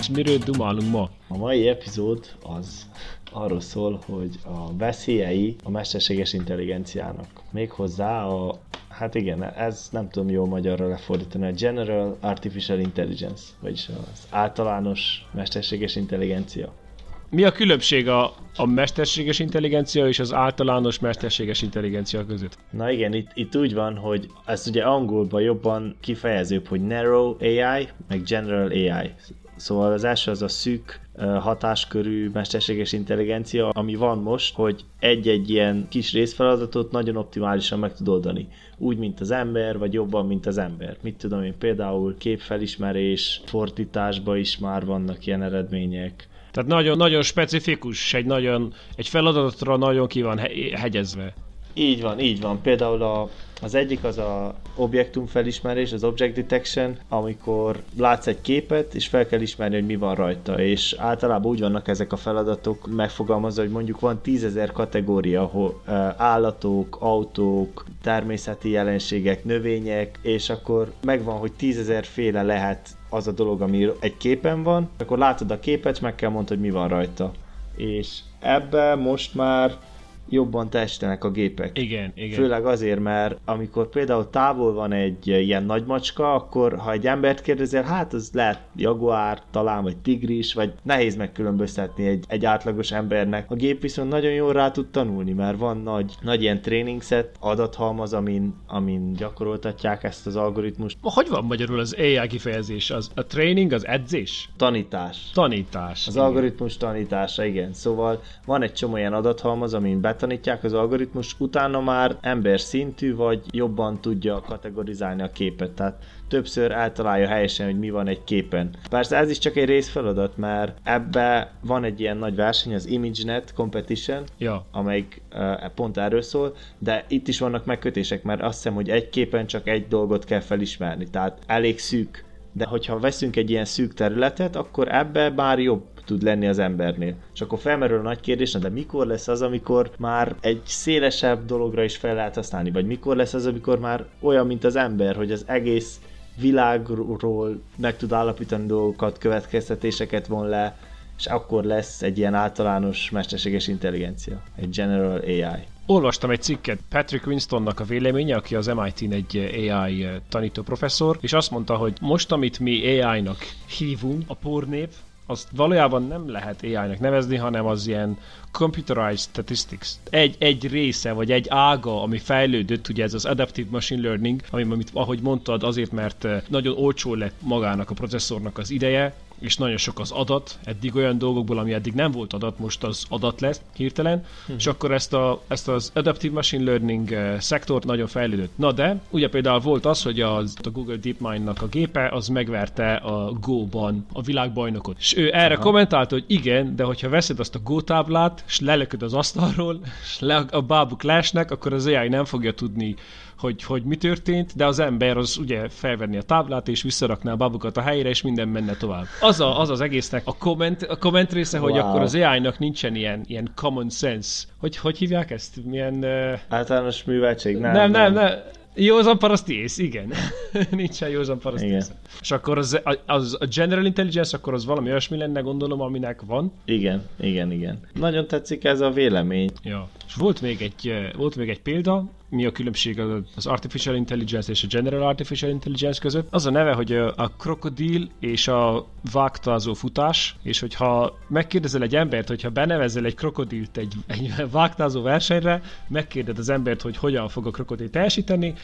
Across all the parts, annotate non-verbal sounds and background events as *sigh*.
És miről dumálunk ma? A mai epizód az arról szól, hogy a veszélyei a mesterséges intelligenciának. Méghozzá a, hát igen, ez nem tudom jól magyarra lefordítani, a General Artificial Intelligence, vagyis az általános mesterséges intelligencia. Mi a különbség a, a mesterséges intelligencia és az általános mesterséges intelligencia között? Na igen, itt, itt úgy van, hogy ez ugye angolban jobban kifejezőbb, hogy Narrow AI, meg General AI. Szóval az első az a szűk hatáskörű mesterséges intelligencia, ami van most, hogy egy-egy ilyen kis részfeladatot nagyon optimálisan meg tud oldani. Úgy, mint az ember, vagy jobban, mint az ember. Mit tudom én, például képfelismerés, fordításban is már vannak ilyen eredmények, tehát nagyon, nagyon specifikus, egy, nagyon, egy feladatra nagyon ki van hegyezve. Így van, így van. Például a, az egyik az a objektum felismerés, az object detection, amikor látsz egy képet, és fel kell ismerni, hogy mi van rajta, és általában úgy vannak ezek a feladatok megfogalmazva, hogy mondjuk van tízezer kategória, ahol állatok, autók, természeti jelenségek, növények, és akkor megvan, hogy tízezer féle lehet az a dolog, ami egy képen van, akkor látod a képet, meg kell mondani, hogy mi van rajta. És ebbe most már jobban testenek a gépek. Igen, igen. Főleg azért, mert amikor például távol van egy ilyen nagy macska, akkor ha egy embert kérdezel, hát az lehet jaguár, talán, vagy tigris, vagy nehéz megkülönböztetni egy, egy átlagos embernek. A gép viszont nagyon jól rá tud tanulni, mert van nagy, nagy ilyen training set, adathalmaz, amin, amin gyakoroltatják ezt az algoritmust. Hogy van magyarul az AI kifejezés? Az, a training, az edzés? Tanítás. Tanítás. Az igen. algoritmus tanítása, igen. Szóval van egy csomó ilyen adathalmaz, amin bet megtanítják az algoritmus, utána már ember szintű, vagy jobban tudja kategorizálni a képet. Tehát többször eltalálja helyesen, hogy mi van egy képen. Persze ez is csak egy részfeladat, mert ebbe van egy ilyen nagy verseny, az ImageNet Competition, ja. amelyik uh, pont erről szól, de itt is vannak megkötések, mert azt hiszem, hogy egy képen csak egy dolgot kell felismerni, tehát elég szűk de hogyha veszünk egy ilyen szűk területet, akkor ebbe már jobb tud lenni az embernél. És akkor felmerül a nagy kérdés, de mikor lesz az, amikor már egy szélesebb dologra is fel lehet használni, vagy mikor lesz az, amikor már olyan, mint az ember, hogy az egész világról meg tud állapítani dolgokat, következtetéseket von le, és akkor lesz egy ilyen általános mesterséges intelligencia, egy General AI. Olvastam egy cikket Patrick Winstonnak a véleménye, aki az MIT-n egy AI tanító professzor, és azt mondta, hogy most, amit mi AI-nak hívunk, a pornép, azt valójában nem lehet AI-nak nevezni, hanem az ilyen computerized statistics. Egy, egy része, vagy egy ága, ami fejlődött, ugye ez az adaptive machine learning, ami, amit, ahogy mondtad, azért, mert eh, nagyon olcsó lett magának a processzornak az ideje, és nagyon sok az adat, eddig olyan dolgokból, ami eddig nem volt adat, most az adat lesz hirtelen, hmm. és akkor ezt, a, ezt az Adaptive Machine Learning uh, szektort nagyon fejlődött. Na de, ugye például volt az, hogy az, a Google DeepMind-nak a gépe, az megverte a Go-ban a világbajnokot. És ő erre Aha. kommentálta, hogy igen, de hogyha veszed azt a Go táblát, és lelököd az asztalról, és le, a bábuk lásnak, akkor az AI nem fogja tudni hogy, hogy mi történt, de az ember az ugye felvenni a táblát, és visszarakná a babukat a helyére, és minden menne tovább. Az a, az, az egésznek a komment, a komment része, wow. hogy akkor az AI-nak nincsen ilyen, ilyen common sense. Hogy, hogy hívják ezt? Milyen... Uh... Általános műveltség? Nem, nem, nem. nem. Józan parasztész, igen. *laughs* Nincsen józan parasztész. És akkor az, az, a General Intelligence, akkor az valami olyasmi lenne, gondolom, aminek van. Igen, igen, igen. Nagyon tetszik ez a vélemény. Ja. És volt még egy, volt még egy példa, mi a különbség az Artificial Intelligence és a General Artificial Intelligence között. Az a neve, hogy a krokodil és a vágtázó futás, és hogyha megkérdezel egy embert, hogyha benevezel egy krokodilt egy, egy *laughs* vágtázó versenyre, megkérded az embert, hogy hogyan fog a krokodil teljesíteni,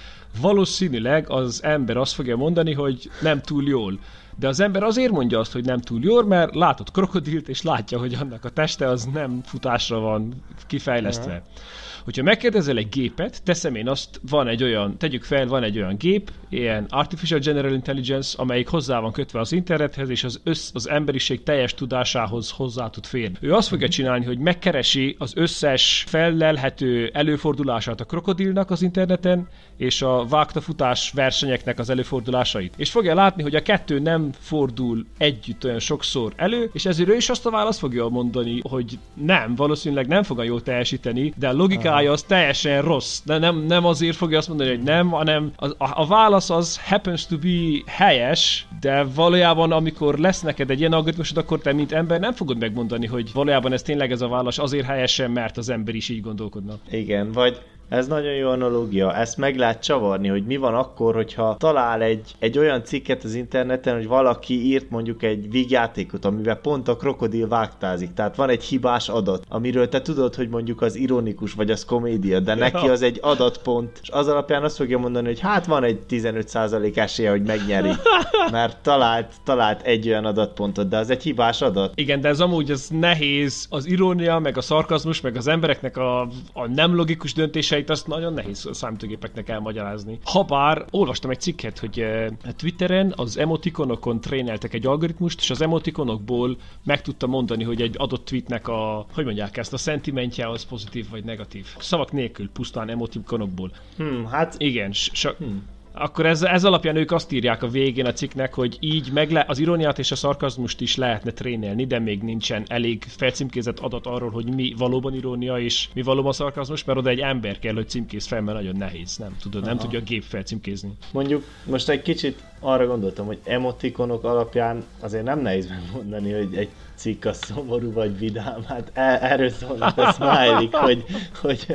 valószínűleg az ember azt fogja mondani, hogy nem túl jól. De az ember azért mondja azt, hogy nem túl jól, mert látott krokodilt, és látja, hogy annak a teste az nem futásra van kifejlesztve. Uh-huh. Hogyha megkérdezel egy gépet, teszem én azt, van egy olyan, tegyük fel, van egy olyan gép, ilyen Artificial General Intelligence, amelyik hozzá van kötve az internethez, és az, össz, az emberiség teljes tudásához hozzá tud férni. Ő azt fogja csinálni, hogy megkeresi az összes fellelhető előfordulását a krokodilnak az interneten, és a vágtafutás versenyeknek az előfordulásait. És fogja látni, hogy a kettő nem fordul együtt olyan sokszor elő, és ezért ő is azt a választ fogja mondani, hogy nem, valószínűleg nem fog jól teljesíteni, de a logiká AI az teljesen rossz. De nem, nem azért fogja azt mondani, hogy nem, hanem a, a, a válasz az happens to be helyes, de valójában amikor lesz neked egy ilyen algoritmusod, akkor te mint ember nem fogod megmondani, hogy valójában ez tényleg ez a válasz azért helyesen, mert az ember is így gondolkodna. Igen, vagy ez nagyon jó analógia. Ezt meg lehet csavarni, hogy mi van akkor, hogyha talál egy, egy olyan cikket az interneten, hogy valaki írt mondjuk egy vígjátékot, amivel pont a krokodil vágtázik. Tehát van egy hibás adat, amiről te tudod, hogy mondjuk az ironikus, vagy az komédia, de neki az egy adatpont, és az alapján azt fogja mondani, hogy hát van egy 15% esélye, hogy megnyeri, *laughs* mert talált, talált egy olyan adatpontot, de az egy hibás adat. Igen, de ez amúgy az nehéz, az irónia, meg a szarkazmus, meg az embereknek a, a nem logikus döntése kérdéseit azt nagyon nehéz számítógépeknek elmagyarázni. Habár olvastam egy cikket, hogy eh, Twitteren az emotikonokon tréneltek egy algoritmust, és az emotikonokból meg tudta mondani, hogy egy adott tweetnek a, hogy mondják ezt, a szentimentje az pozitív vagy negatív. Szavak nélkül, pusztán emotikonokból. Hmm, hát... Igen, s- hmm akkor ez, ez alapján ők azt írják a végén a cikknek, hogy így meg le, az ironiát és a szarkazmust is lehetne trénelni, de még nincsen elég felcímkézett adat arról, hogy mi valóban irónia és mi valóban szarkazmus, mert oda egy ember kell, hogy címkéz fel, mert nagyon nehéz, nem tudod, nem Aha. tudja a gép felcímkézni. Mondjuk most egy kicsit arra gondoltam, hogy emotikonok alapján azért nem nehéz megmondani, hogy egy cikk a szomorú vagy vidám, hát el, erről szólnak a smiley hogy, hogy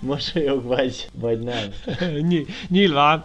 mosolyog vagy, vagy nem. Ny- nyilván.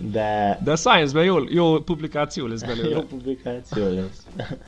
De... De a Science-ben jó, jó publikáció lesz belőle. jó publikáció lesz.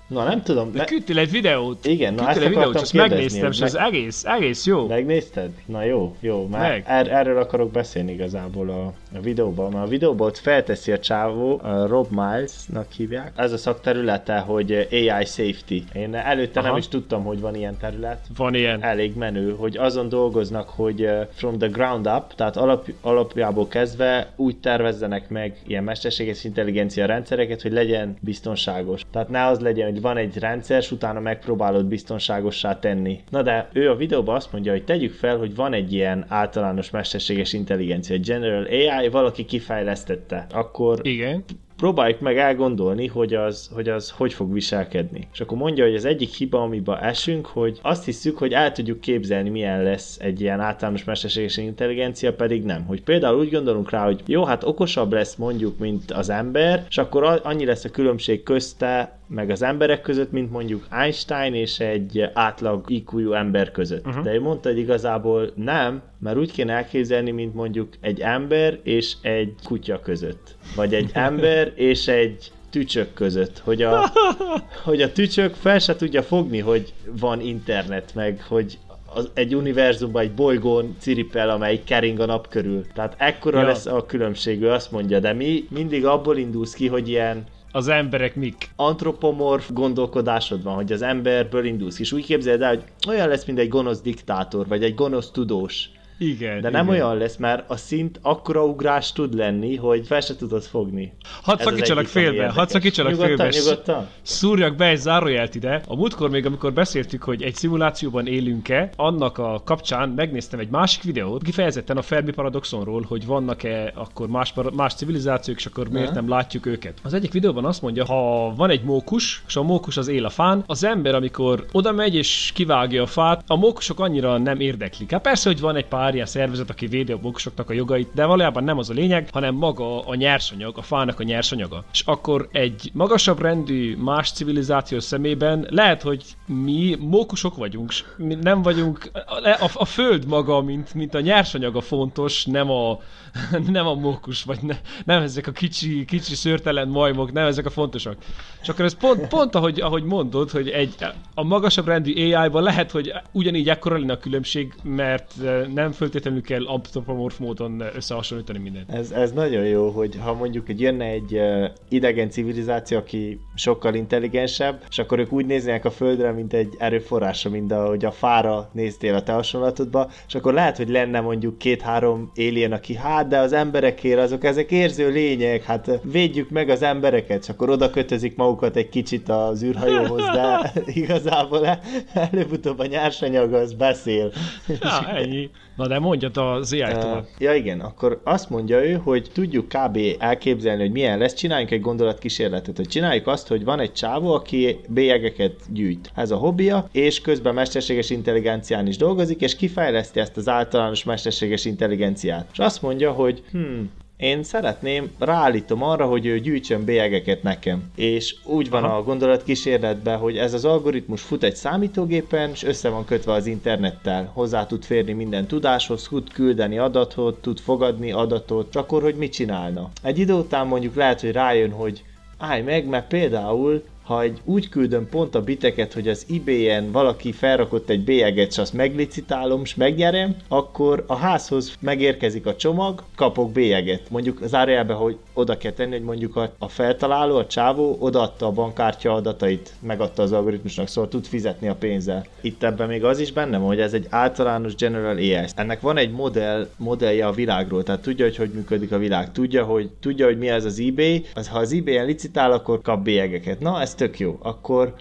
Na nem tudom. De, de... küldtél egy videót. Igen, na ezt egy videót, és megnéztem, és ez egész, egész jó. Megnézted? Na jó, jó. Már Meg. Er, erről akarok beszélni igazából a, a videóban. Mert a videóban ott felteszi a csávó, a Rob Miles-nak hívják. Ez a szakterülete, hogy AI safety. Én előtte Aha. nem is tudtam, hogy van ilyen terület. Van ilyen. Elég menő, hogy azon dolgoznak, hogy from the ground up, tehát alap, alapjából kezdve úgy tervezzenek csinálják meg ilyen mesterséges intelligencia rendszereket, hogy legyen biztonságos. Tehát ne az legyen, hogy van egy rendszer, és utána megpróbálod biztonságossá tenni. Na de ő a videóban azt mondja, hogy tegyük fel, hogy van egy ilyen általános mesterséges intelligencia, General AI, valaki kifejlesztette. Akkor Igen próbáljuk meg elgondolni, hogy az, hogy az hogy fog viselkedni. És akkor mondja, hogy az egyik hiba, amiben esünk, hogy azt hiszük, hogy el tudjuk képzelni, milyen lesz egy ilyen általános mesterséges intelligencia, pedig nem. Hogy például úgy gondolunk rá, hogy jó, hát okosabb lesz mondjuk, mint az ember, és akkor annyi lesz a különbség közte, meg az emberek között, mint mondjuk Einstein és egy átlag iq ember között. Uh-huh. De ő mondta, hogy igazából nem, mert úgy kéne elképzelni, mint mondjuk egy ember és egy kutya között. Vagy egy *laughs* ember és egy tücsök között, hogy a, *laughs* hogy a tücsök fel se tudja fogni, hogy van internet, meg hogy az, egy univerzumban, egy bolygón ciripel, amely kering a nap körül. Tehát ekkora ja. lesz a különbség, ő azt mondja, de mi mindig abból indulsz ki, hogy ilyen az emberek mik? Antropomorf gondolkodásod van, hogy az emberből indulsz, és úgy képzeld el, hogy olyan lesz, mint egy gonosz diktátor, vagy egy gonosz tudós igen. De nem igen. olyan lesz, mert a szint akkora ugrás tud lenni, hogy fel se tudod fogni. Hadd szakítsalak félbe, hadd szakítsalak félbe. Nyugodtan. Szúrjak be egy zárójelt ide. A múltkor még, amikor beszéltük, hogy egy szimulációban élünk-e, annak a kapcsán megnéztem egy másik videót, kifejezetten a Fermi paradoxonról, hogy vannak-e akkor más, más civilizációk, és akkor miért nem látjuk őket. Az egyik videóban azt mondja, ha van egy mókus, és a mókus az él a fán, az ember, amikor oda megy és kivágja a fát, a mókusok annyira nem érdeklik. Hát persze, hogy van egy pár pár ilyen szervezet, aki védi a boksoknak a jogait, de valójában nem az a lényeg, hanem maga a nyersanyag, a fának a nyersanyaga. És akkor egy magasabb rendű más civilizáció szemében lehet, hogy mi mókusok vagyunk, mi nem vagyunk, a, a, a föld maga, mint, mint a nyersanyaga fontos, nem a, *laughs* nem a mókus, vagy ne, nem ezek a kicsi, kicsi szörtelen majmok, nem ezek a fontosak. És akkor ez pont, pont ahogy, ahogy mondod, hogy egy, a magasabb rendű AI-ban lehet, hogy ugyanígy ekkora lenne a különbség, mert eh, nem föltétlenül kell antropomorf módon összehasonlítani mindent. Ez, ez nagyon jó, hogy ha mondjuk egy jönne egy uh, idegen civilizáció, aki sokkal intelligensebb, és akkor ők úgy néznének a Földre, mint egy erőforrása, mint ahogy a fára néztél a te hasonlatodba, és akkor lehet, hogy lenne mondjuk két-három alien, aki hát, de az emberekért azok ezek érző lények, hát védjük meg az embereket, és akkor oda kötözik magukat egy kicsit az űrhajóhoz, de *laughs* igazából előbb-utóbb a nyersanyag az beszél. Ja, ennyi. Na de mondjad az AI Uh, tovább. ja igen, akkor azt mondja ő, hogy tudjuk kb. elképzelni, hogy milyen lesz, csináljunk egy gondolatkísérletet, hogy csináljuk azt, hogy van egy csávó, aki bélyegeket gyűjt. Ez a hobbija, és közben mesterséges intelligencián is dolgozik, és kifejleszti ezt az általános mesterséges intelligenciát. És azt mondja, hogy hm, én szeretném, ráállítom arra, hogy ő gyűjtsön bélyegeket nekem. És úgy van Aha. a gondolatkísérletben, hogy ez az algoritmus fut egy számítógépen, és össze van kötve az internettel. Hozzá tud férni minden tudáshoz, tud küldeni adatot, tud fogadni adatot, csak akkor, hogy mit csinálna. Egy idő után mondjuk lehet, hogy rájön, hogy állj meg, mert például ha egy úgy küldöm pont a biteket, hogy az eBay-en valaki felrakott egy bélyeget, és azt meglicitálom, és megnyerem, akkor a házhoz megérkezik a csomag, kapok bélyeget. Mondjuk zárójelbe, hogy oda kell tenni, hogy mondjuk a, a feltaláló, a csávó odaadta a bankkártya adatait, megadta az algoritmusnak, szóval tud fizetni a pénzzel. Itt ebben még az is benne hogy ez egy általános General AI. Ennek van egy modell, modellje a világról, tehát tudja, hogy hogy működik a világ, tudja, hogy, tudja, hogy mi ez az eBay, az, ha az eBay-en licitál, akkor kap bélyegeket. Na, ez tök jó. Akkor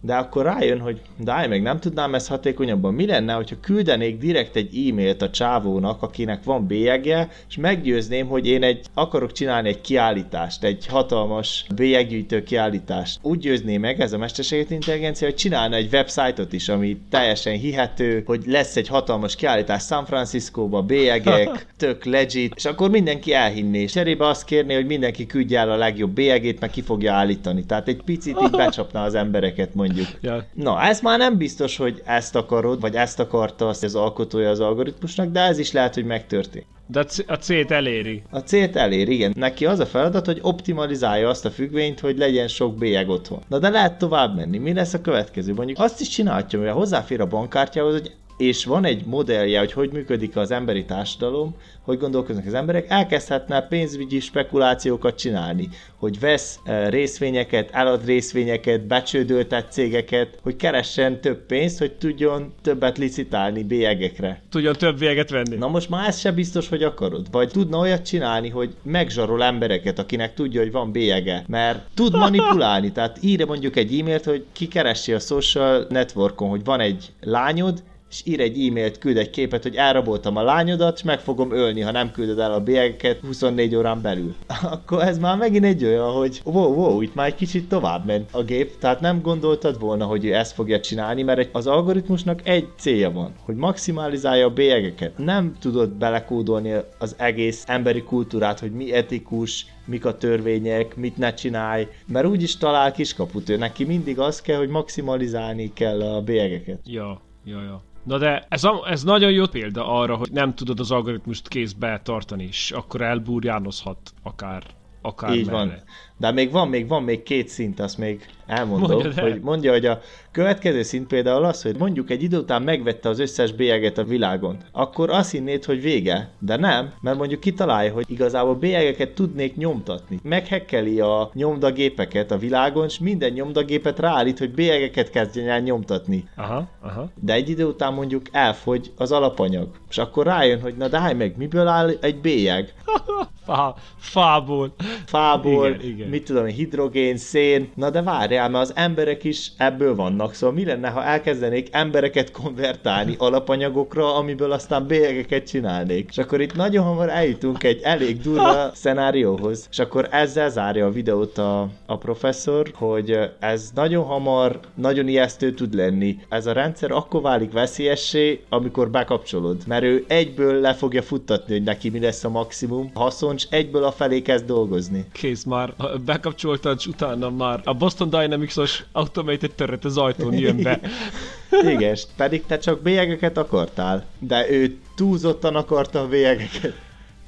de akkor rájön, hogy de állj meg, nem tudnám ezt hatékonyabban. Mi lenne, hogyha küldenék direkt egy e-mailt a csávónak, akinek van bélyegje, és meggyőzném, hogy én egy akarok csinálni egy kiállítást, egy hatalmas bélyeggyűjtő kiállítást. Úgy győzném meg ez a mesterséges intelligencia, hogy csinálna egy websájtot is, ami teljesen hihető, hogy lesz egy hatalmas kiállítás San Franciscóba, bélyegek, *laughs* tök legit, és akkor mindenki elhinné, és cserébe azt kérné, hogy mindenki küldje el a legjobb bélyegét, meg ki fogja állítani. Tehát egy picit így becsapná az embereket, mondjuk. Ja. Na, ez már nem biztos, hogy ezt akarod, vagy ezt akarta azt az alkotója az algoritmusnak, de ez is lehet, hogy megtörtént. De a célt eléri. A célt elér, igen. Neki az a feladat, hogy optimalizálja azt a függvényt, hogy legyen sok bélyeg otthon. Na de lehet tovább menni. Mi lesz a következő? Mondjuk azt is csinálhatja, mivel hozzáfér a bankkártyához, hogy és van egy modellje, hogy hogy működik az emberi társadalom, hogy gondolkoznak az emberek, elkezdhetne pénzügyi spekulációkat csinálni, hogy vesz eh, részvényeket, elad részvényeket, becsődöltet cégeket, hogy keressen több pénzt, hogy tudjon többet licitálni bélyegekre. Tudjon több véget venni. Na most már ez se biztos, hogy akarod. Vagy tudna olyat csinálni, hogy megzsarol embereket, akinek tudja, hogy van bélyege, mert tud *laughs* manipulálni. Tehát írja mondjuk egy e-mailt, hogy kikeresi a social networkon, hogy van egy lányod, és ír egy e-mailt, küld egy képet, hogy elraboltam a lányodat, meg fogom ölni, ha nem küldöd el a bélyegeket 24 órán belül. *laughs* Akkor ez már megint egy olyan, hogy wow, wow, itt már egy kicsit tovább ment a gép, tehát nem gondoltad volna, hogy ő ezt fogja csinálni, mert az algoritmusnak egy célja van, hogy maximalizálja a bélyegeket. Nem tudod belekódolni az egész emberi kultúrát, hogy mi etikus, mik a törvények, mit ne csinálj, mert úgyis talál kiskaput ő, neki mindig az kell, hogy maximalizálni kell a bélyegeket. Ja, ja, ja. Na de ez, a, ez nagyon jó példa arra, hogy nem tudod az algoritmust kézbe tartani, és akkor elburjánozhat akár, akár Így merre. van. De még van, még van még két szint, azt még elmondom, Mondjad el. hogy mondja, hogy a következő szint például az, hogy mondjuk egy idő után megvette az összes bélyeget a világon, akkor azt hinnéd, hogy vége, de nem, mert mondjuk kitalálja, hogy igazából bélyegeket tudnék nyomtatni. Meghekkeli a nyomdagépeket a világon, és minden nyomdagépet ráállít, hogy bélyegeket kezdjen el nyomtatni. Aha, aha. De egy idő után mondjuk elfogy az alapanyag. És akkor rájön, hogy na de állj meg, miből áll egy bélyeg? *laughs* Fá, fából. fából, Igen, igen. mit tudom, én, hidrogén, szén, na de várjál, mert az emberek is ebből vannak, szóval mi lenne, ha elkezdenék embereket konvertálni alapanyagokra, amiből aztán bélyegeket csinálnék. És akkor itt nagyon hamar eljutunk egy elég durva szenárióhoz, és akkor ezzel zárja a videót a, a professzor, hogy ez nagyon hamar, nagyon ijesztő tud lenni. Ez a rendszer akkor válik veszélyessé, amikor bekapcsolod, mert ő egyből le fogja futtatni, hogy neki mi lesz a maximum haszon, és egyből a felé kezd dolgozni. Kész már, bekapcsoltad, és utána már a Boston Dynamics-os automated törret az ajtón jön be. *laughs* Igen, pedig te csak bélyegeket akartál, de ő túlzottan akarta a bélyegeket.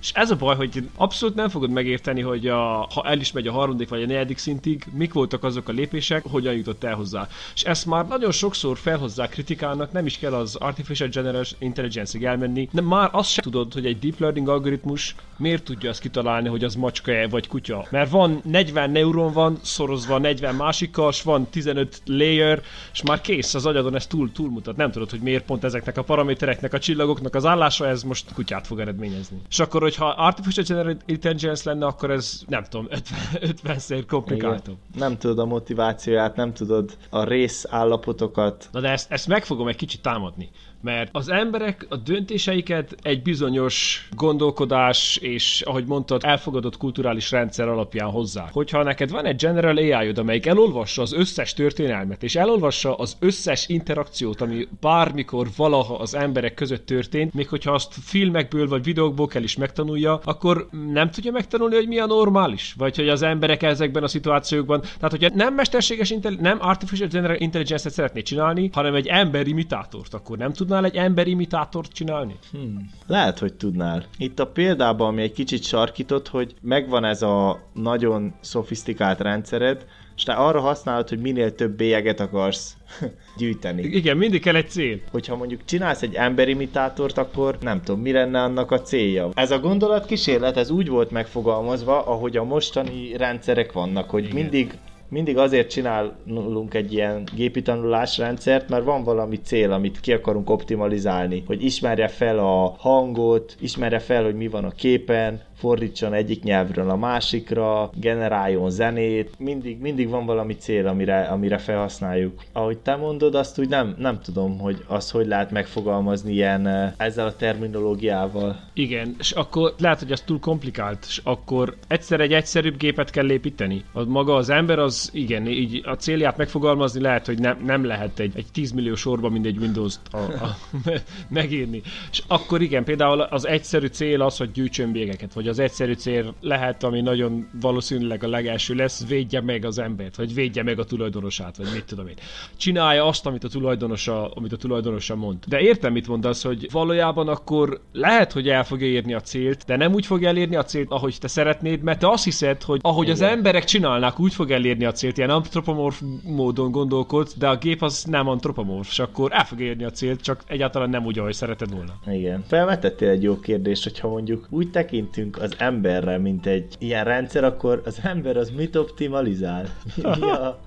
És ez a baj, hogy abszolút nem fogod megérteni, hogy a, ha el is megy a harmadik vagy a negyedik szintig, mik voltak azok a lépések, hogyan jutott el hozzá. És ezt már nagyon sokszor felhozzák kritikának, nem is kell az Artificial General Intelligence-ig elmenni, de már azt sem tudod, hogy egy deep learning algoritmus miért tudja azt kitalálni, hogy az macska vagy kutya. Mert van 40 neuron van, szorozva 40 másikkal, és van 15 layer, és már kész az agyadon, ez túl, túlmutat. Nem tudod, hogy miért pont ezeknek a paramétereknek, a csillagoknak az állása, ez most kutyát fog eredményezni. És akkor, hogyha Artificial General Intelligence lenne, akkor ez nem tudom, 50, 50 szer komplikáltabb. Nem tudod a motivációját, nem tudod a rész állapotokat. Na de ezt, ezt meg fogom egy kicsit támadni. Mert az emberek a döntéseiket egy bizonyos gondolkodás és, ahogy mondtad, elfogadott kulturális rendszer alapján hozzá. Hogyha neked van egy General AI-od, amelyik elolvassa az összes történelmet, és elolvassa az összes interakciót, ami bármikor valaha az emberek között történt, még hogyha azt filmekből vagy videókból kell is megtanulja, akkor nem tudja megtanulni, hogy mi a normális, vagy hogy az emberek ezekben a szituációkban. Tehát, hogyha nem mesterséges, nem artificial general intelligence-et szeretné csinálni, hanem egy emberimitátort, akkor nem tudnál egy emberimitátort csinálni? Hmm. Lehet, hogy tudnál. Itt a példában, ami egy kicsit sarkított, hogy megvan ez a nagyon szofisztikált rendszered, és te arra használod, hogy minél több bélyeget akarsz *laughs* gyűjteni. Igen, mindig kell egy cél. Hogyha mondjuk csinálsz egy emberimitátort, akkor nem tudom, mi lenne annak a célja. Ez a gondolat kísérlet, ez úgy volt megfogalmazva, ahogy a mostani rendszerek vannak, hogy Igen. mindig mindig azért csinálunk egy ilyen gépi tanulásrendszert, mert van valami cél, amit ki akarunk optimalizálni, hogy ismerje fel a hangot, ismerje fel, hogy mi van a képen, fordítson egyik nyelvről a másikra, generáljon zenét, mindig, mindig van valami cél, amire, amire felhasználjuk. Ahogy te mondod, azt úgy nem, nem tudom, hogy az hogy lehet megfogalmazni ilyen eh, ezzel a terminológiával. Igen, és akkor lehet, hogy ez túl komplikált, és akkor egyszer egy egyszerűbb gépet kell építeni. Az maga az ember, az igen, így a célját megfogalmazni lehet, hogy nem, nem lehet egy, egy 10 millió sorba mindegy Windows-t a, a, *laughs* megírni. És akkor igen, például az egyszerű cél az, hogy gyűjtsön végeket, vagy az egyszerű cél lehet, ami nagyon valószínűleg a legelső lesz, védje meg az embert, vagy védje meg a tulajdonosát, vagy mit tudom én. Csinálja azt, amit a tulajdonosa, amit a tulajdonosa mond. De értem, mit mondasz, hogy valójában akkor lehet, hogy el fogja érni a célt, de nem úgy fog elérni a célt, ahogy te szeretnéd, mert te azt hiszed, hogy ahogy Igen. az emberek csinálnak, úgy fog elérni a célt, ilyen antropomorf módon gondolkodsz, de a gép az nem antropomorf, és akkor el fog érni a célt, csak egyáltalán nem úgy, ahogy szereted volna. Igen. Felvetettél egy jó kérdést, hogyha mondjuk úgy tekintünk az emberre, mint egy ilyen rendszer, akkor az ember az mit optimalizál? Mi, mi a...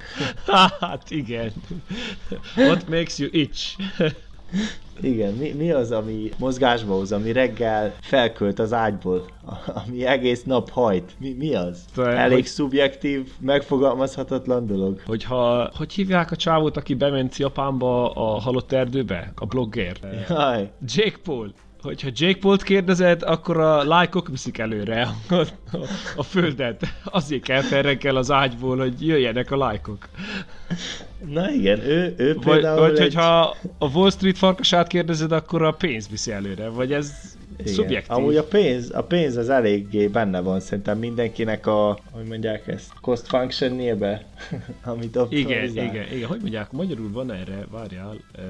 *laughs* hát igen. What makes you itch? Igen, mi, mi az, ami mozgásba hoz, ami reggel felkölt az ágyból, ami egész nap hajt? Mi, mi az? Te, Elég hogy... szubjektív, megfogalmazhatatlan dolog. Hogyha, hogy hívják a csávót, aki bement Japánba a halott erdőbe? A blogger. Jaj. Jake Paul hogyha Jake Paul-t kérdezed, akkor a lájkok viszik előre a, a, a földet. Azért kell fel az ágyból, hogy jöjjenek a lájkok. Na igen, ő, ő vagy, például Vagy egy... hogyha a Wall Street farkasát kérdezed, akkor a pénz viszi előre, vagy ez igen. Szubjektív. Amúgy a pénz, a pénz az eléggé benne van, szerintem mindenkinek a, hogy mondják ezt, cost function be, *laughs* amit Igen, igen, igen, hogy mondják, magyarul van erre, várjál. Uh,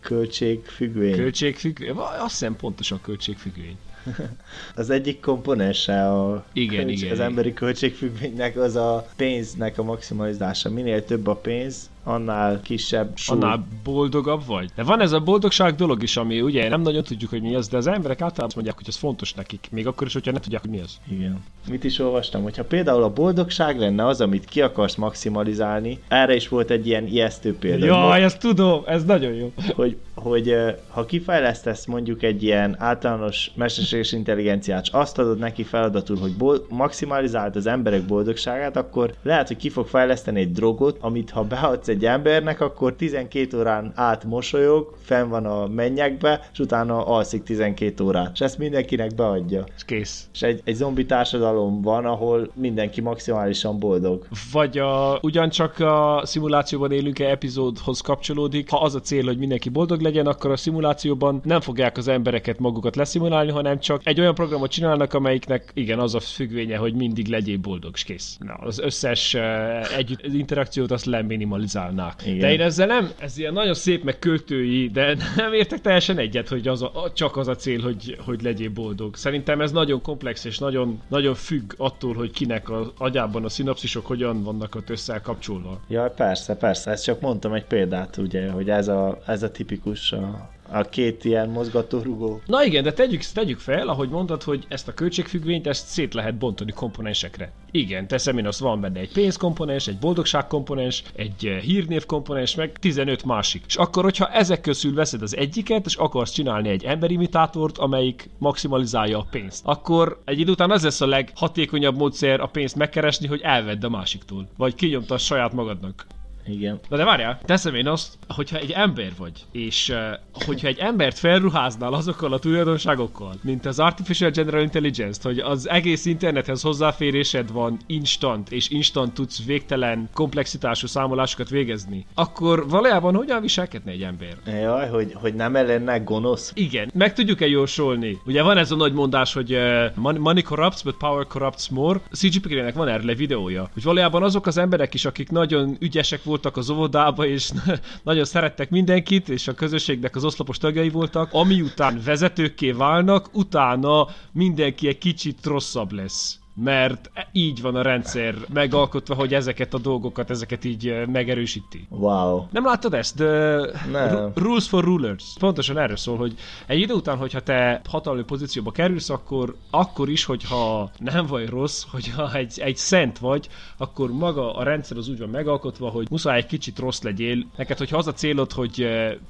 költségfüggvény. Költségfüggvény, azt hiszem pontosan költségfüggvény. *laughs* az egyik komponense a igen, költség, igen, az igen. emberi költségfüggvénynek az a pénznek a maximalizása. Minél több a pénz, is annál kisebb súly. Annál boldogabb vagy. De van ez a boldogság dolog is, ami ugye nem nagyon tudjuk, hogy mi az, de az emberek általában mondják, hogy ez fontos nekik, még akkor is, hogyha nem tudják, hogy mi az. Igen. Mit is olvastam, hogyha például a boldogság lenne az, amit ki akarsz maximalizálni, erre is volt egy ilyen ijesztő példa. Jaj, ezt tudom, ez nagyon jó. Hogy, hogy ha kifejlesztesz mondjuk egy ilyen általános mesterséges intelligenciát, azt adod neki feladatul, hogy bol- maximalizáld az emberek boldogságát, akkor lehet, hogy ki fog fejleszteni egy drogot, amit ha beadsz egy egy embernek, akkor 12 órán át mosolyog, fenn van a mennyekbe, és utána alszik 12 órát. És ezt mindenkinek beadja. És kész. És egy, egy zombi társadalom van, ahol mindenki maximálisan boldog. Vagy a, ugyancsak a szimulációban élünk-e epizódhoz kapcsolódik, ha az a cél, hogy mindenki boldog legyen, akkor a szimulációban nem fogják az embereket magukat leszimulálni, hanem csak egy olyan programot csinálnak, amelyiknek igen, az a függvénye, hogy mindig legyél boldog, és kész. Na, az összes uh, együtt, interakciót azt leminimalizál csinálnák. Igen. De én ezzel nem, ez ilyen nagyon szép, meg költői, de nem értek teljesen egyet, hogy az a, csak az a cél, hogy, hogy legyél boldog. Szerintem ez nagyon komplex, és nagyon, nagyon függ attól, hogy kinek az agyában a szinapszisok hogyan vannak ott összekapcsolva. Ja, persze, persze, ezt csak mondtam egy példát, ugye, hogy ez a, ez a tipikus a, a két ilyen mozgatórugó. Na igen, de tegyük, tegyük fel, ahogy mondtad, hogy ezt a költségfüggvényt ezt szét lehet bontani komponensekre. Igen, teszem én, az van benne egy pénzkomponens, egy boldogságkomponens, egy eh, hírnév komponens, meg 15 másik. És akkor, hogyha ezek közül veszed az egyiket, és akarsz csinálni egy emberimitátort, amelyik maximalizálja a pénzt, akkor egy idő után az lesz a leghatékonyabb módszer a pénzt megkeresni, hogy elvedd a másiktól. Vagy kinyomta saját magadnak. Igen. Na de várjál, teszem én azt, hogyha egy ember vagy, és uh, hogyha egy embert felruháznál azokkal a tulajdonságokkal, mint az Artificial General Intelligence-t, hogy az egész internethez hozzáférésed van instant, és instant tudsz végtelen komplexitású számolásokat végezni, akkor valójában hogyan viselkedne egy ember? Jaj, hogy, hogy nem lenne gonosz. Igen, meg tudjuk-e jósolni? Ugye van ez a nagy mondás, hogy uh, money corrupts, but power corrupts more. CGP-nek van erre videója, hogy valójában azok az emberek is, akik nagyon ügyesek voltak az óvodába, és *laughs* nagyon szerettek mindenkit, és a közösségnek az oszlopos tagjai voltak, ami után vezetőkké válnak, utána mindenki egy kicsit rosszabb lesz mert így van a rendszer megalkotva, hogy ezeket a dolgokat, ezeket így megerősíti. Wow. Nem láttad ezt? The Nem. Rules for Rulers. Pontosan erről szól, hogy egy idő után, hogyha te hatalmi pozícióba kerülsz, akkor, akkor is, hogyha nem vagy rossz, hogyha egy, egy szent vagy, akkor maga a rendszer az úgy van megalkotva, hogy muszáj egy kicsit rossz legyél. Neked, hogyha az a célod, hogy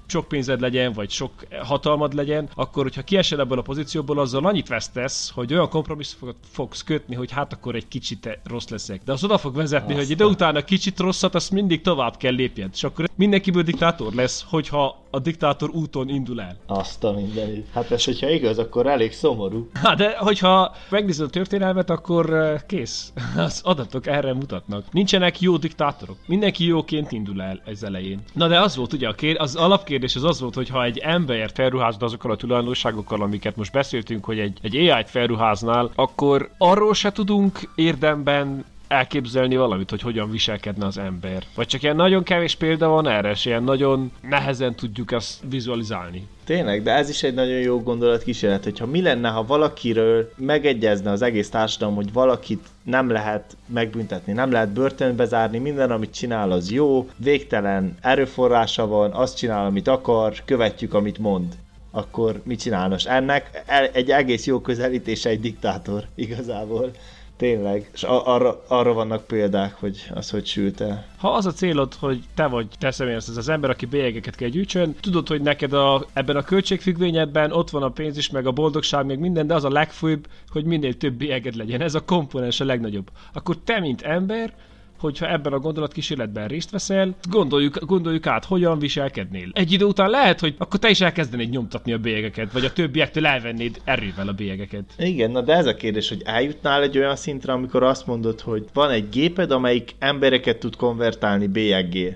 sok pénzed legyen, vagy sok hatalmad legyen, akkor, hogyha kiesel ebből a pozícióból, azzal annyit vesztesz, hogy olyan kompromisszumokat fogsz kötni, hogy hát akkor egy kicsit rossz leszek. De az oda fog vezetni, Aztán. hogy ide utána kicsit rosszat, azt mindig tovább kell lépjed. És akkor mindenkiből diktátor lesz, hogyha a diktátor úton indul el. Azt a mindenit. Hát ez, hogyha igaz, akkor elég szomorú. Hát de hogyha megnézed a történelmet, akkor eh, kész. *laughs* Az adatok erre mutatnak. Nincsenek jó diktátorok. Mindenki jóként indul el ez elején. Na de az volt ugye a kér, az alapkérdés az az volt, hogy ha egy embert felruházod azokkal a tulajdonságokkal, amiket most beszéltünk, hogy egy, egy AI-t felruháznál, akkor arról se tudunk érdemben elképzelni valamit, hogy hogyan viselkedne az ember. Vagy csak ilyen nagyon kevés példa van erre, és ilyen nagyon nehezen tudjuk ezt vizualizálni. Tényleg, de ez is egy nagyon jó gondolat kísérlet, hogyha mi lenne, ha valakiről megegyezne az egész társadalom, hogy valakit nem lehet megbüntetni, nem lehet börtönbe zárni, minden, amit csinál, az jó, végtelen erőforrása van, azt csinál, amit akar, követjük, amit mond akkor mit csinálnos? Ennek egy egész jó közelítése egy diktátor *laughs* igazából. Tényleg. És arra, arra vannak példák, hogy az hogy sült el. Ha az a célod, hogy te vagy, te személyes ez az ember, aki bélyegeket kell gyűjtsön, tudod, hogy neked a, ebben a költségfüggvényedben ott van a pénz is, meg a boldogság, meg minden, de az a legfőbb, hogy minél több bélyeged legyen. Ez a komponens a legnagyobb. Akkor te, mint ember, hogyha ebben a gondolatkísérletben részt veszel, gondoljuk, gondoljuk át, hogyan viselkednél. Egy idő után lehet, hogy akkor te is elkezdenéd nyomtatni a bélyegeket, vagy a többiektől elvennéd erővel a bélyegeket. Igen, na de ez a kérdés, hogy eljutnál egy olyan szintre, amikor azt mondod, hogy van egy géped, amelyik embereket tud konvertálni bélyeggé.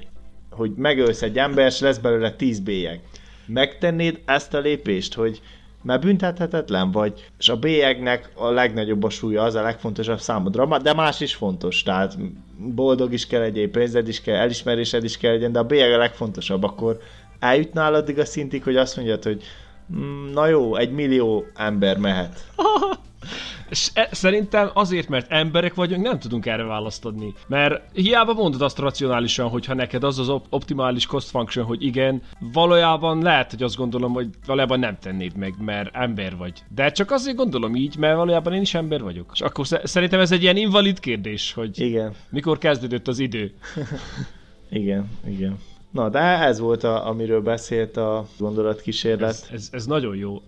Hogy megölsz egy ember, és lesz belőle 10 bélyeg. Megtennéd ezt a lépést, hogy mert büntethetetlen vagy, és a bélyegnek a legnagyobb a súlya, az a legfontosabb számodra, de más is fontos, tehát boldog is kell legyél, pénzed is kell, elismerésed is kell legyen, de a bélyeg a legfontosabb, akkor eljutnál addig a szintig, hogy azt mondjad, hogy mm, na jó, egy millió ember mehet. *laughs* És e, szerintem azért, mert emberek vagyunk, nem tudunk erre választ adni. Mert hiába mondod azt racionálisan, hogyha neked az az optimális cost function, hogy igen, valójában lehet, hogy azt gondolom, hogy valójában nem tennéd meg, mert ember vagy. De csak azért gondolom így, mert valójában én is ember vagyok. És akkor szerintem ez egy ilyen invalid kérdés, hogy igen. mikor kezdődött az idő. igen, igen. Na, de ez volt, a, amiről beszélt a gondolatkísérlet. Ez, ez, ez nagyon jó.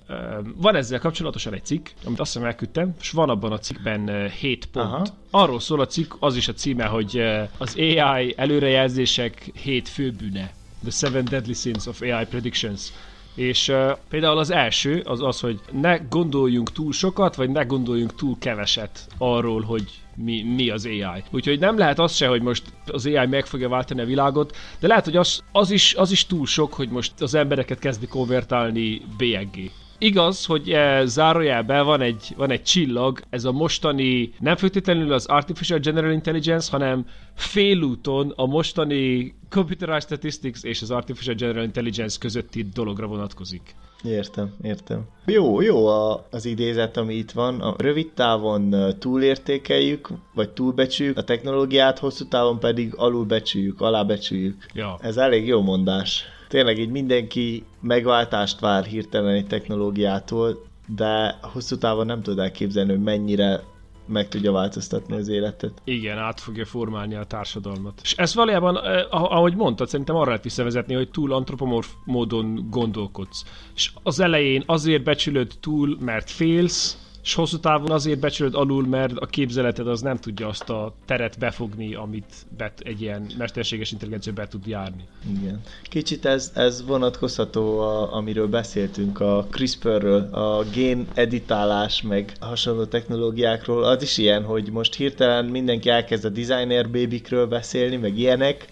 Van ezzel kapcsolatosan egy cikk, amit azt hiszem elküldtem, és van abban a cikkben 7 pont. Aha. Arról szól a cikk, az is a címe, hogy az AI előrejelzések 7 főbűne. The Seven Deadly Sins of AI Predictions. És uh, például az első az az, hogy ne gondoljunk túl sokat, vagy ne gondoljunk túl keveset arról, hogy mi, mi az AI. Úgyhogy nem lehet az se, hogy most az AI meg fogja váltani a világot, de lehet, hogy az, az, is, az is túl sok, hogy most az embereket kezdi konvertálni BG. Igaz, hogy e, zárójelben van egy, van egy csillag, ez a mostani, nem feltétlenül az Artificial General Intelligence, hanem félúton a mostani Computerized Statistics és az Artificial General Intelligence közötti dologra vonatkozik. Értem, értem. Jó, jó a, az idézet, ami itt van. A rövid távon túlértékeljük, vagy túlbecsüljük a technológiát, hosszú távon pedig alulbecsüljük, alábecsüljük. Ja. Ez elég jó mondás. Tényleg így mindenki megváltást vár hirtelen egy technológiától, de hosszú távon nem tud elképzelni, hogy mennyire meg tudja változtatni az életet. Igen, át fogja formálni a társadalmat. És ez valójában, eh, ahogy mondtad, szerintem arra lehet visszavezetni, hogy túl antropomorf módon gondolkodsz. És az elején azért becsülöd túl, mert félsz, és hosszú távon azért becsülöd alul, mert a képzeleted az nem tudja azt a teret befogni, amit bet, egy ilyen mesterséges intelligencia be tud járni. Igen. Kicsit ez, ez vonatkozható, a, amiről beszéltünk, a CRISPR-ről, a gén editálás, meg hasonló technológiákról, az is ilyen, hogy most hirtelen mindenki elkezd a designer babykről beszélni, meg ilyenek,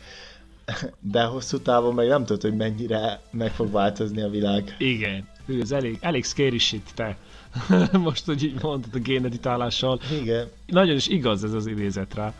de hosszú távon meg nem tudod, hogy mennyire meg fog változni a világ. Igen. Ez elég, elég scary shit, te. *laughs* Most, hogy így mondtad a géneditálással. Igen. Nagyon is igaz ez az idézet rá.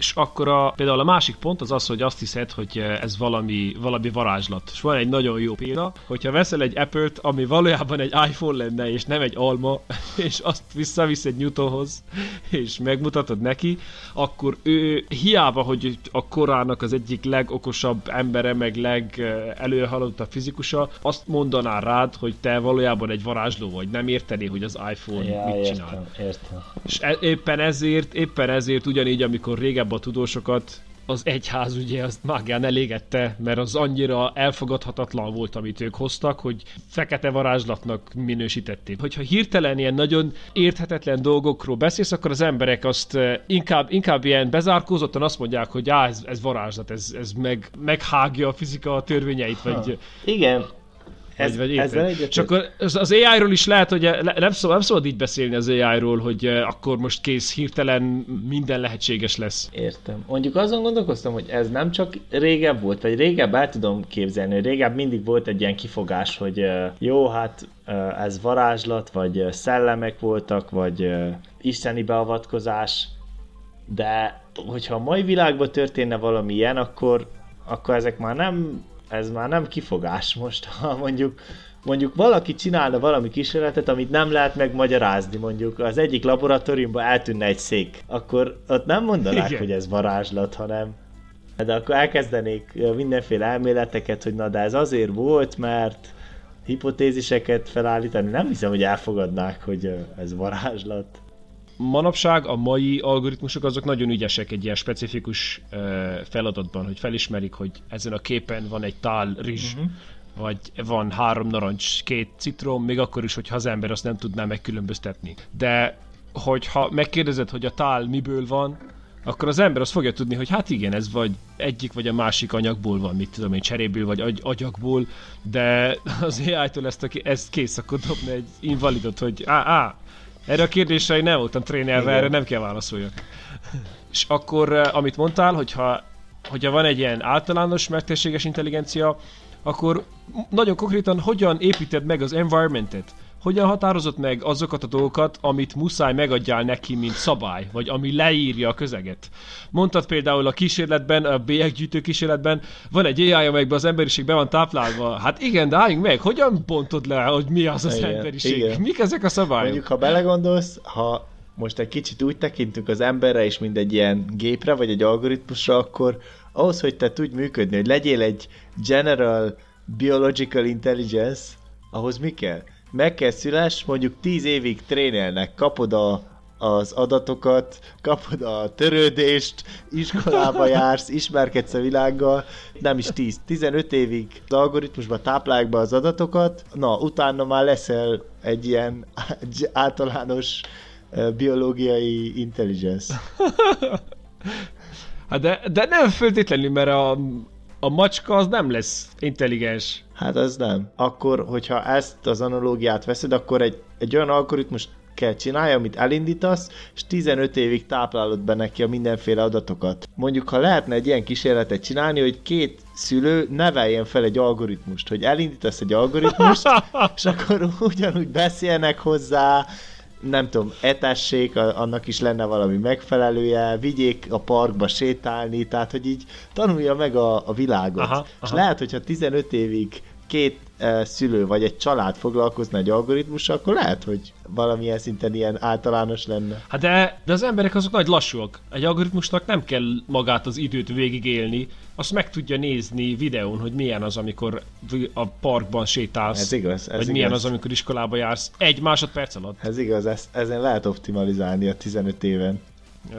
És akkor a, például a másik pont az az, hogy azt hiszed, hogy ez valami, valami varázslat. És van egy nagyon jó példa, hogyha veszel egy Apple-t, ami valójában egy iPhone lenne, és nem egy alma, *laughs* és azt visszavisz egy Newtonhoz, és megmutatod neki, akkor ő hiába, hogy a korának az egyik legokosabb embere, meg legelőhalottabb fizikusa, azt mondaná rád, hogy te valójában egy varázsló vagy, nem értené, hogy az iPhone ja, mit értem, csinál. Értem. És e- éppen ezért, éppen ezért ugyanígy, amikor régebben a tudósokat az egyház ugye azt mágán elégette, mert az annyira elfogadhatatlan volt, amit ők hoztak, hogy fekete varázslatnak minősítették. Hogyha hirtelen ilyen nagyon érthetetlen dolgokról beszélsz, akkor az emberek azt inkább, inkább ilyen bezárkózottan azt mondják, hogy á, ez, ez varázslat, ez, ez meg, meghágja a fizika törvényeit, vagy... Ha. Igen, ez, vagy, vagy ezzel egyetlen. És akkor az, az AI-ról is lehet, hogy nem, szabad, nem szabad így beszélni az AI-ról, hogy akkor most kész, hirtelen minden lehetséges lesz. Értem. Mondjuk azon gondolkoztam, hogy ez nem csak régebb volt, vagy régebb el tudom képzelni, hogy régebb mindig volt egy ilyen kifogás, hogy jó, hát ez varázslat, vagy szellemek voltak, vagy isteni beavatkozás, de hogyha a mai világban történne valami ilyen, akkor, akkor ezek már nem ez már nem kifogás most, ha mondjuk mondjuk valaki csinálna valami kísérletet, amit nem lehet megmagyarázni, mondjuk az egyik laboratóriumban eltűnne egy szék, akkor ott nem mondanák, Igen. hogy ez varázslat, hanem de akkor elkezdenék mindenféle elméleteket, hogy na de ez azért volt, mert hipotéziseket felállítani, nem hiszem, hogy elfogadnák, hogy ez varázslat manapság a mai algoritmusok azok nagyon ügyesek egy ilyen specifikus uh, feladatban, hogy felismerik, hogy ezen a képen van egy tál rizs, uh-huh. vagy van három narancs, két citrom, még akkor is, hogyha az ember azt nem tudná megkülönböztetni. De hogyha megkérdezed, hogy a tál miből van, akkor az ember azt fogja tudni, hogy hát igen, ez vagy egyik vagy a másik anyagból van, mit tudom én, cseréből vagy agy- agyagból, de *laughs* az AI-tól ezt, a, ezt kész, akkor dobna egy invalidot, hogy á, á, erre a kérdésre én nem voltam trénelve, erre nem kell válaszoljak. És akkor, eh, amit mondtál, hogyha, hogyha van egy ilyen általános mesterséges intelligencia, akkor nagyon konkrétan hogyan építed meg az environmentet? Hogyan határozott meg azokat a dolgokat, amit muszáj megadjál neki, mint szabály, vagy ami leírja a közeget. Mondtad például a kísérletben, a bélyeggyűjtő kísérletben, van egy AI, amelyekben az emberiség be van táplálva. Hát igen, de álljunk meg, hogyan bontod le, hogy mi az az igen, emberiség? Igen. Mik ezek a szabályok? Mondjuk, ha belegondolsz, ha most egy kicsit úgy tekintünk az emberre is, mint egy ilyen gépre, vagy egy algoritmusra, akkor ahhoz, hogy te tudj működni, hogy legyél egy general biological intelligence, ahhoz mi kell? Meg kell szüles, mondjuk 10 évig trénelnek, kapod a, az adatokat, kapod a törődést, iskolába *laughs* jársz, ismerkedsz a világgal, nem is 10, 15 évig az algoritmusba táplálják be az adatokat, na, utána már leszel egy ilyen *laughs* általános biológiai intelligence. *laughs* Hát de, de nem feltétlenül, mert a, a macska az nem lesz intelligens. Hát az nem. Akkor, hogyha ezt az analógiát veszed, akkor egy, egy olyan algoritmus kell csinálja, amit elindítasz, és 15 évig táplálod be neki a mindenféle adatokat. Mondjuk, ha lehetne egy ilyen kísérletet csinálni, hogy két szülő neveljen fel egy algoritmust, hogy elindítasz egy algoritmust, *laughs* és akkor ugyanúgy beszélnek hozzá, nem tudom, etessék, annak is lenne valami megfelelője, vigyék a parkba sétálni, tehát hogy így tanulja meg a, a világot. Aha, aha. És lehet, hogyha 15 évig két szülő vagy egy család foglalkozna egy algoritmussal, akkor lehet, hogy valamilyen szinten ilyen általános lenne. Hát de, de az emberek azok nagy lassúak. Egy algoritmusnak nem kell magát az időt végigélni, azt meg tudja nézni videón, hogy milyen az, amikor a parkban sétálsz. Ez igaz. Ez vagy igaz. milyen az, amikor iskolába jársz. Egy másodperc alatt. Ez igaz, ezt, ezen lehet optimalizálni a 15 éven.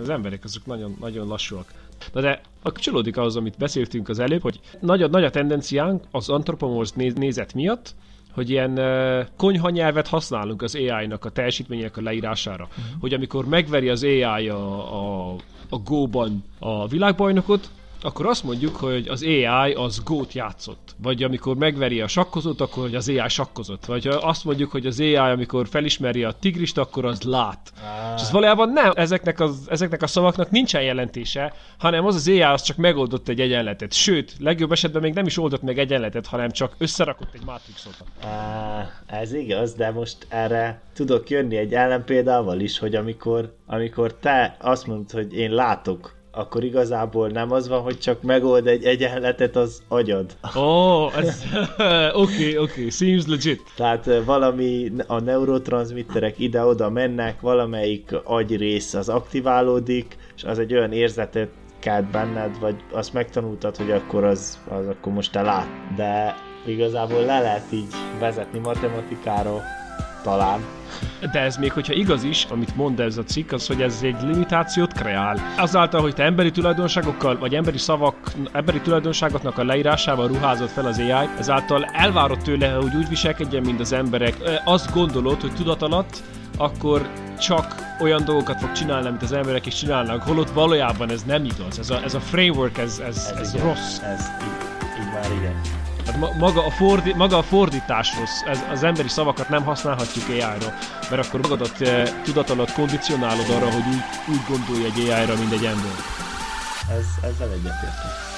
Az emberek azok nagyon, nagyon lassúak. Na de kapcsolódik ahhoz, amit beszéltünk az előbb, hogy nagy a, nagy a tendenciánk az antropomorsz néz, nézet miatt, hogy ilyen uh, konyhanyelvet használunk az AI-nak a teljesítmények a leírására. Uh-huh. Hogy amikor megveri az AI a, a, a Go-ban a világbajnokot, akkor azt mondjuk, hogy az AI az gót játszott. Vagy amikor megveri a sakkozót, akkor hogy az AI sakkozott. Vagy azt mondjuk, hogy az AI, amikor felismeri a tigrist, akkor az lát. Ah. És ez valójában nem, ezeknek, az, ezeknek a szavaknak nincsen jelentése, hanem az az AI az csak megoldott egy egyenletet. Sőt, legjobb esetben még nem is oldott meg egyenletet, hanem csak összerakott egy matrixot. Ah, ez igaz, de most erre tudok jönni egy ellenpéldával is, hogy amikor, amikor te azt mondod, hogy én látok akkor igazából nem az van, hogy csak megold egy egyenletet az agyad. Ó, oh, ez... *laughs* oké, oké, seems legit. Tehát valami, a neurotranszmitterek ide-oda mennek, valamelyik agyrész az aktiválódik, és az egy olyan érzetet kelt benned, vagy azt megtanultad, hogy akkor az, az akkor most te lát. De igazából le lehet így vezetni matematikára talán, de ez még, hogyha igaz is, amit mond ez a cikk, az, hogy ez egy limitációt kreál. Azáltal, hogy te emberi tulajdonságokkal, vagy emberi szavak, emberi tulajdonságoknak a leírásával ruházott fel az AI, ezáltal elvárod tőle, hogy úgy viselkedjen, mint az emberek. Azt gondolod, hogy tudat alatt, akkor csak olyan dolgokat fog csinálni, amit az emberek is csinálnak, holott valójában ez nem igaz. Ez a, ez a framework, ez, ez, ez, ez rossz. Ez így, így már igen. Tehát maga a, fordi, maga a fordítás rossz, ez, az emberi szavakat nem használhatjuk AI-ra, mert akkor magadat e, tudat alatt kondicionálod arra, hogy úgy, úgy gondolj egy AI-ra, mint egy ember. Ez, ezzel egyetértek.